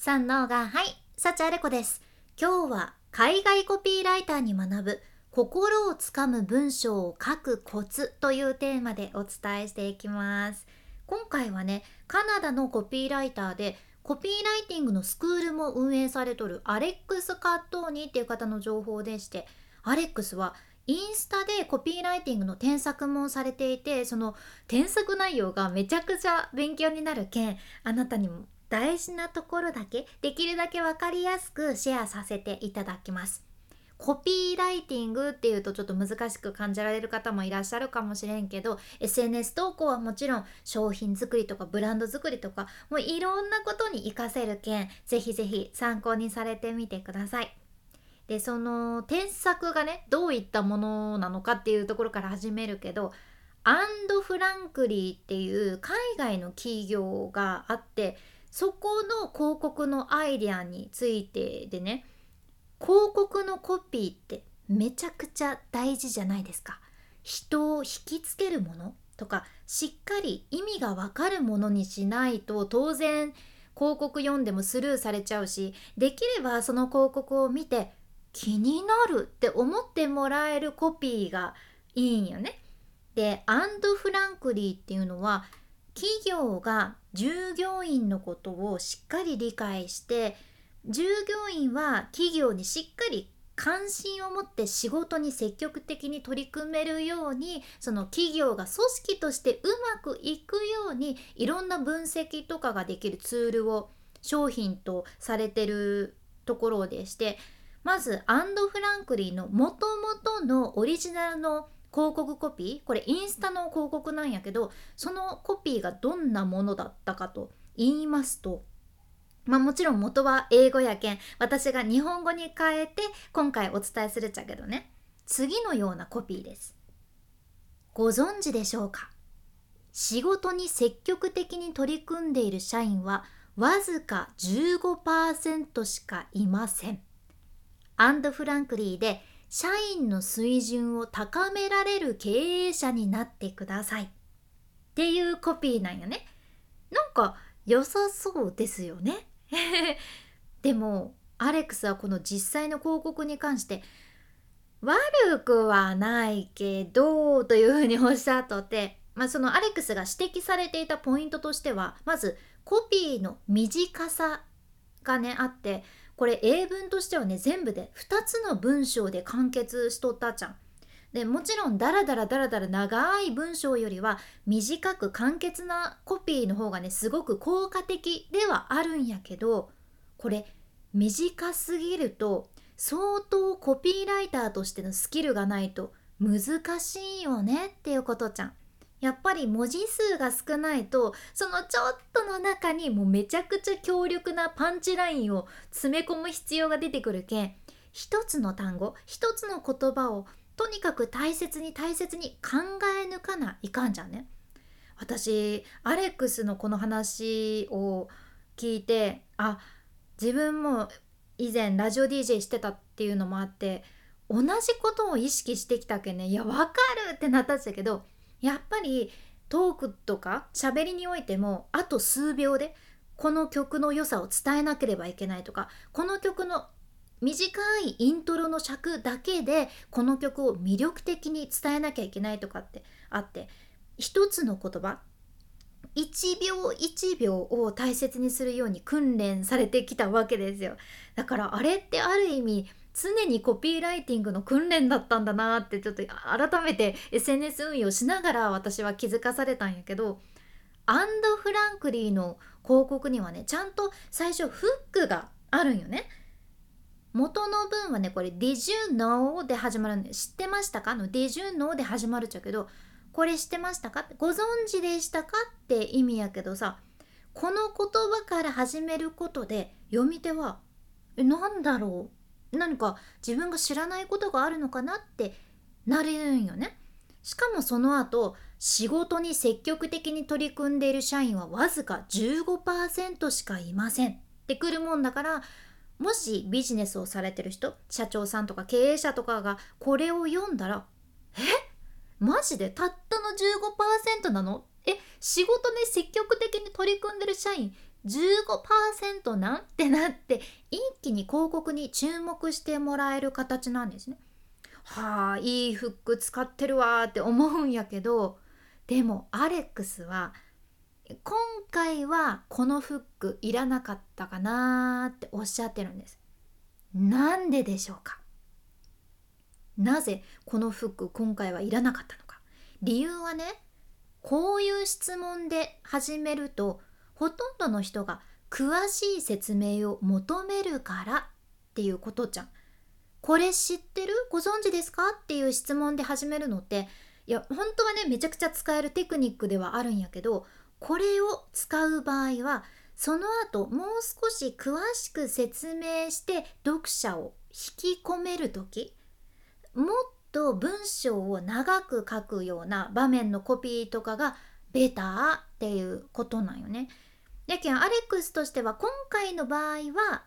三能がはい幸あれ子です。今日は海外コピーライターに学ぶ心をつかむ文章を書くコツというテーマでお伝えしていきます。今回はねカナダのコピーライターでコピーライティングのスクールも運営されとるアレックス・カットーニっていう方の情報でしてアレックスはインスタでコピーライティングの添削もされていてその添削内容がめちゃくちゃ勉強になるけんあなたにも大事なところだけできるだけ分かりやすくシェアさせていただきます。コピーライティングっていうとちょっと難しく感じられる方もいらっしゃるかもしれんけど SNS 投稿はもちろん商品作りとかブランド作りとかもういろんなことに活かせるけんぜひぜひ参考にされてみてください。でその添削がねどういったものなのかっていうところから始めるけどアンド・フランクリーっていう海外の企業があってそこの広告のアイデアについてでね広告のコピーってめちゃくちゃ大事じゃないですか。人を引きつけるものとかしっかり意味がわかるものにしないと当然広告読んでもスルーされちゃうしできればその広告を見て気になるって思ってもらえるコピーがいいんよね。でアンド・フランクリーっていうのは企業が従業員のことをしっかり理解して従業員は企業にしっかり関心を持って仕事に積極的に取り組めるようにその企業が組織としてうまくいくようにいろんな分析とかができるツールを商品とされてるところでしてまずアンド・フランクリーのもともとのオリジナルの広告コピー？これインスタの広告なんやけどそのコピーがどんなものだったかと言いますとまあもちろん元は英語やけん私が日本語に変えて今回お伝えするっちゃけどね次のようなコピーです。ご存知でしょうか？仕事に積極的に取り組んでいる社員はわずか15%しかいません。アンド・フランクリーで社員の水準を高められる経営者になってください。っていうコピーなんよね。なんか良さそうですよね。でもアレックスはこの実際の広告に関して悪くはないけどというふうにおっしゃっとってまあそのアレックスが指摘されていたポイントとしてはまずコピーの短さがねあってこれ英文としてはね全部で2つの文章で完結しとったじゃん。でもちろんダラダラダラダラ長い文章よりは短く簡潔なコピーの方がねすごく効果的ではあるんやけどこれ短すぎると相当コピーライターとしてのスキルがないと難しいよねっていうことじゃん。やっぱり文字数が少ないとそのちょっとの中にもうめちゃくちゃ強力なパンチラインを詰め込む必要が出てくるけん一つの単語一つの言葉をとにかく大切に大切に考え抜かないかんじゃんね。私アレックスのこの話を聞いてあ自分も以前ラジオ DJ してたっていうのもあって同じことを意識してきたけんねいやわかるってなったんですけどやっぱりトークとか喋りにおいてもあと数秒でこの曲の良さを伝えなければいけないとかこの曲の短いイントロの尺だけでこの曲を魅力的に伝えなきゃいけないとかってあって一つの言葉1秒1秒を大切にするように訓練されてきたわけですよ。だからあれってある意味常にコピーライティングの訓練だったんだなってちょっと改めて SNS 運用しながら私は気づかされたんやけどアンド・フランクリーの広告にはねちゃんと最初フックがあるんよね。元の文はねこれ「Did you know?」で始まるんで知ってましたか？の「Did you know?」で始まるっちゃけどこれ知ってましたか？ご存知でしたか？って意味やけどさこの言葉から始めることで読み手は「えなんだろう？何か自分が知らないことがあるのかなってなれるんよね。しかもその後仕事に積極的に取り組んでいる社員はわずか15%しかいませんってくるもんだからもしビジネスをされてる人社長さんとか経営者とかがこれを読んだら「え？マジでたったの15%なの？え？仕事に積極的に取り組んでる社員15%なんてなって一気に広告に注目してもらえる形なんですね。はあいいフック使ってるわって思うんやけどでもアレックスは今回はこのフックいらなかったかなっておっしゃってるんです。なんででしょうか？なぜこのフック今回はいらなかったのか理由はねこういう質問で始めるとほとんどの人が詳しい説明を求めるからっていうことじゃん。これ知ってる？ご存知ですか？っていう質問で始めるのっていや本当はねめちゃくちゃ使えるテクニックではあるんやけどこれを使う場合はその後もう少し詳しく説明して読者を引き込める時もっと文章を長く書くような場面のコピーとかがベターっていうことなんよね。やけんアレックスとしては今回の場合は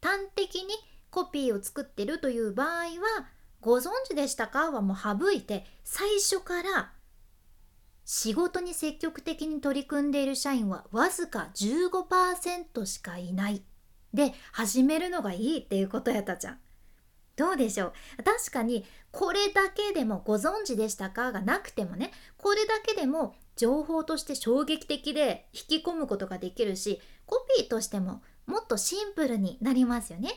端的にコピーを作ってるという場合はご存知でしたか？はもう省いて最初から仕事に積極的に取り組んでいる社員はわずか15%しかいない。で始めるのがいいっていうことやったじゃん。どうでしょう？確かにこれだけでもご存知でしたか？がなくてもね。これだけでも情報として衝撃的で引き込むことができるしコピーとしてももっとシンプルになりますよね。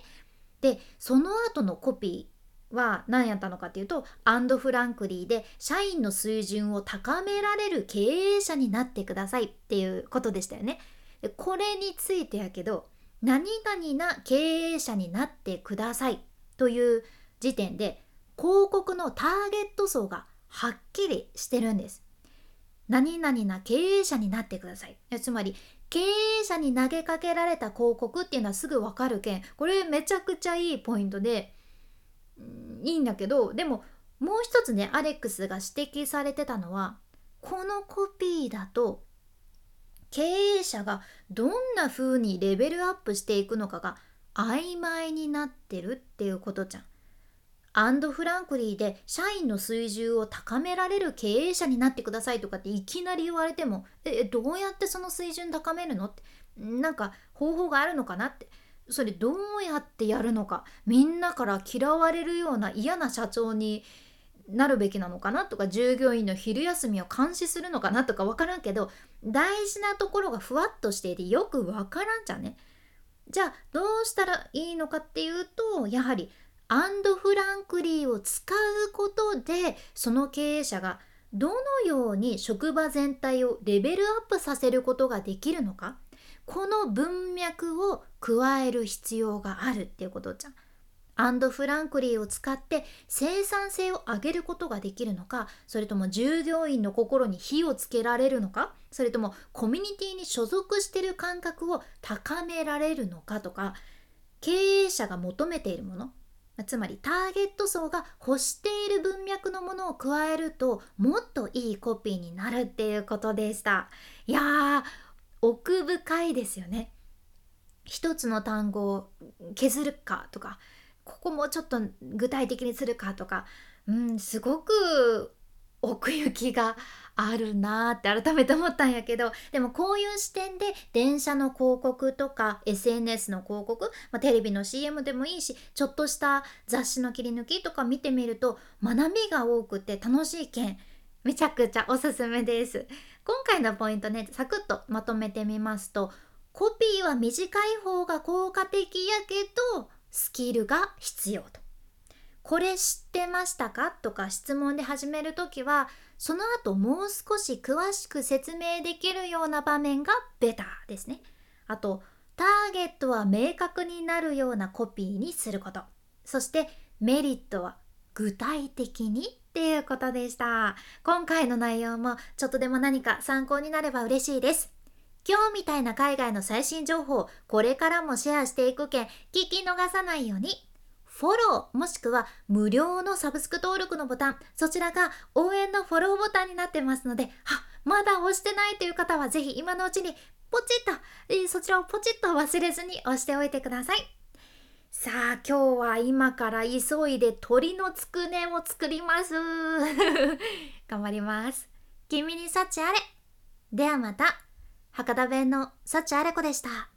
でその後のコピーは何やったのかっていうとアンド・フランクリーで社員の水準を高められる経営者になってくださいっていうことでしたよね。でこれについてやけど何々な経営者になってくださいという時点で広告のターゲット層がはっきりしてるんです。何々な経営者になってください。つまり経営者に投げかけられた広告っていうのはすぐわかるけんこれめちゃくちゃいいポイントで、いいんだけどでももう一つねアレックスが指摘されてたのはこのコピーだと経営者がどんな風にレベルアップしていくのかが曖昧になってるっていうことじゃん。アンド・フランクリーで社員の水準を高められる経営者になってくださいとかっていきなり言われてもえどうやってその水準高めるの？ってなんか方法があるのかなって。それどうやってやるのか？みんなから嫌われるような嫌な社長になるべきなのかなとか従業員の昼休みを監視するのかなとか分からんけど大事なところがふわっとしていてよく分からんじゃね？じゃあどうしたらいいのかっていうとやはりアンド・フランクリーを使うことでその経営者がどのように職場全体をレベルアップさせることができるのかこの文脈を加える必要があるっていうことじゃん。アンド・フランクリーを使って生産性を上げることができるのかそれとも従業員の心に火をつけられるのかそれともコミュニティに所属してる感覚を高められるのかとか経営者が求めているものつまりターゲット層が欲している文脈のものを加えるともっといいコピーになるっていうことでした。いやー奥深いですよね。一つの単語を削るかとかここもちょっと具体的にするかとかうんすごく奥行きがあるなーって改めて思ったんやけどでもこういう視点で電車の広告とか SNS の広告、まあ、テレビの CM でもいいしちょっとした雑誌の切り抜きとか見てみると学びが多くて楽しい件めちゃくちゃおすすめです。今回のポイントねサクッとまとめてみますとコピーは短い方が効果的やけどスキルが必要と。これ知ってましたか？とか質問で始めるときはその後もう少し詳しく説明できるような場面がベターですね。あとターゲットは明確になるようなコピーにすること。そしてメリットは具体的にっていうことでした。今回の内容もちょっとでも何か参考になれば嬉しいです。今日みたいな海外の最新情報これからもシェアしていくけん聞き逃さないように。フォローもしくは無料のサブスク登録のボタンそちらが応援のフォローボタンになってますのであまだ押してないという方はぜひ今のうちにポチッと、えー、そちらをポチッと忘れずに押しておいてください。さあ今日は今から急いで鳥のつくねを作ります。頑張ります。君に幸あれ。ではまた。博多弁の幸あれ子でした。